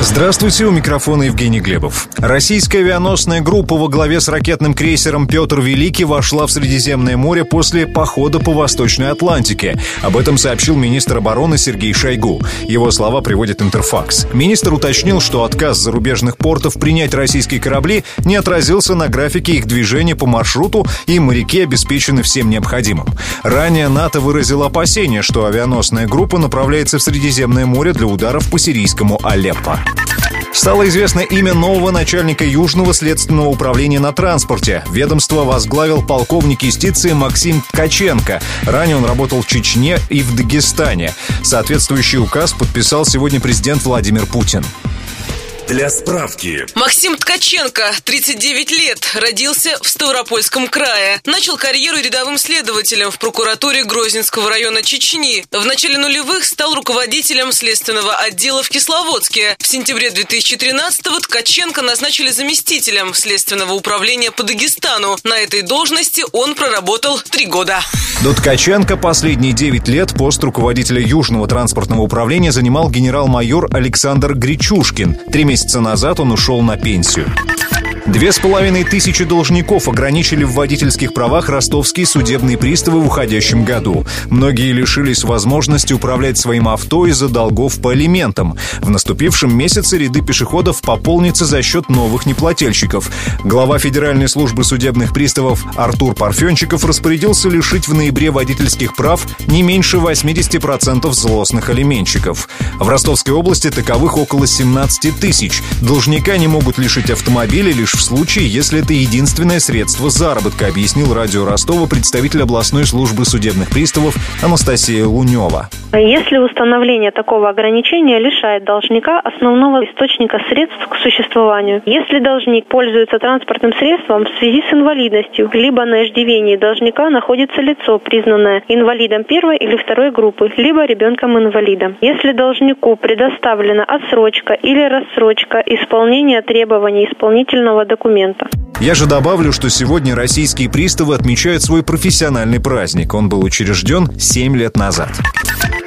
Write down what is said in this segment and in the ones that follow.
Здравствуйте, у микрофона Евгений Глебов. Российская авианосная группа во главе с ракетным крейсером «Петр Великий» вошла в Средиземное море после похода по Восточной Атлантике. Об этом сообщил министр обороны Сергей Шойгу. Его слова приводит Интерфакс. Министр уточнил, что отказ зарубежных портов принять российские корабли не отразился на графике их движения по маршруту, и моряки обеспечены всем необходимым. Ранее НАТО выразило опасение, что авианосная группа направляется в Средиземное море для ударов по сирийскому Алеппо. Стало известно имя нового начальника Южного следственного управления на транспорте. Ведомство возглавил полковник юстиции Максим Ткаченко. Ранее он работал в Чечне и в Дагестане. Соответствующий указ подписал сегодня президент Владимир Путин. Для справки. Максим Ткаченко, 39 лет, родился в Ставропольском крае. Начал карьеру рядовым следователем в прокуратуре Грозненского района Чечни. В начале нулевых стал руководителем следственного отдела в Кисловодске. В сентябре 2013-го Ткаченко назначили заместителем следственного управления по Дагестану. На этой должности он проработал три года. До Ткаченко последние 9 лет пост руководителя Южного транспортного управления занимал генерал-майор Александр Гречушкин. Три месяца назад он ушел на пенсию. Две с половиной тысячи должников ограничили в водительских правах ростовские судебные приставы в уходящем году. Многие лишились возможности управлять своим авто из-за долгов по алиментам. В наступившем месяце ряды пешеходов пополнятся за счет новых неплательщиков. Глава Федеральной службы судебных приставов Артур Парфенчиков распорядился лишить в ноябре водительских прав не меньше 80% злостных алименщиков. В Ростовской области таковых около 17 тысяч. Должника не могут лишить автомобиля лишь в случае, если это единственное средство заработка, объяснил радио Ростова представитель областной службы судебных приставов Анастасия Лунева. Если установление такого ограничения лишает должника основного источника средств к существованию, если должник пользуется транспортным средством в связи с инвалидностью, либо на иждивении должника находится лицо, признанное инвалидом первой или второй группы, либо ребенком-инвалидом. Если должнику предоставлена отсрочка или рассрочка исполнения требований исполнительного документа. Я же добавлю, что сегодня российские приставы отмечают свой профессиональный праздник. Он был учрежден 7 лет назад.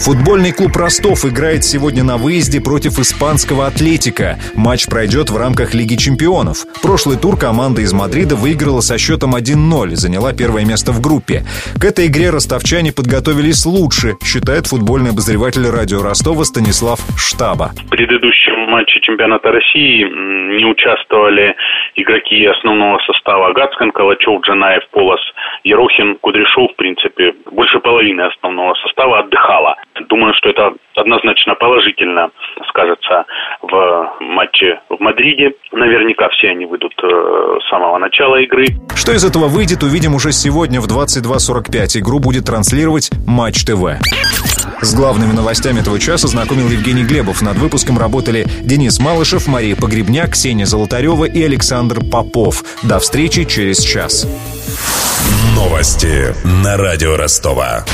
Футбольный клуб «Ростов» играет сегодня на выезде против испанского «Атлетика». Матч пройдет в рамках Лиги чемпионов. Прошлый тур команда из Мадрида выиграла со счетом 1-0 и заняла первое место в группе. К этой игре ростовчане подготовились лучше, считает футбольный обозреватель радио Ростова Станислав Штаба. В предыдущем матче чемпионата России не участвовали игроки основного состава Гацкан, Калачев, Джанаев, Полос, Ерохин, Кудряшов, в принципе, больше половины основного состава отдыхала. Думаю, что это однозначно положительно скажется в матче в Мадриде. Наверняка все они выйдут э, с самого начала игры. Что из этого выйдет, увидим уже сегодня в 22.45. Игру будет транслировать Матч ТВ. С главными новостями этого часа знакомил Евгений Глебов. Над выпуском работали Денис Малышев, Мария Погребняк, Ксения Золотарева и Александр Попов. До встречи через час. Новости на радио Ростова.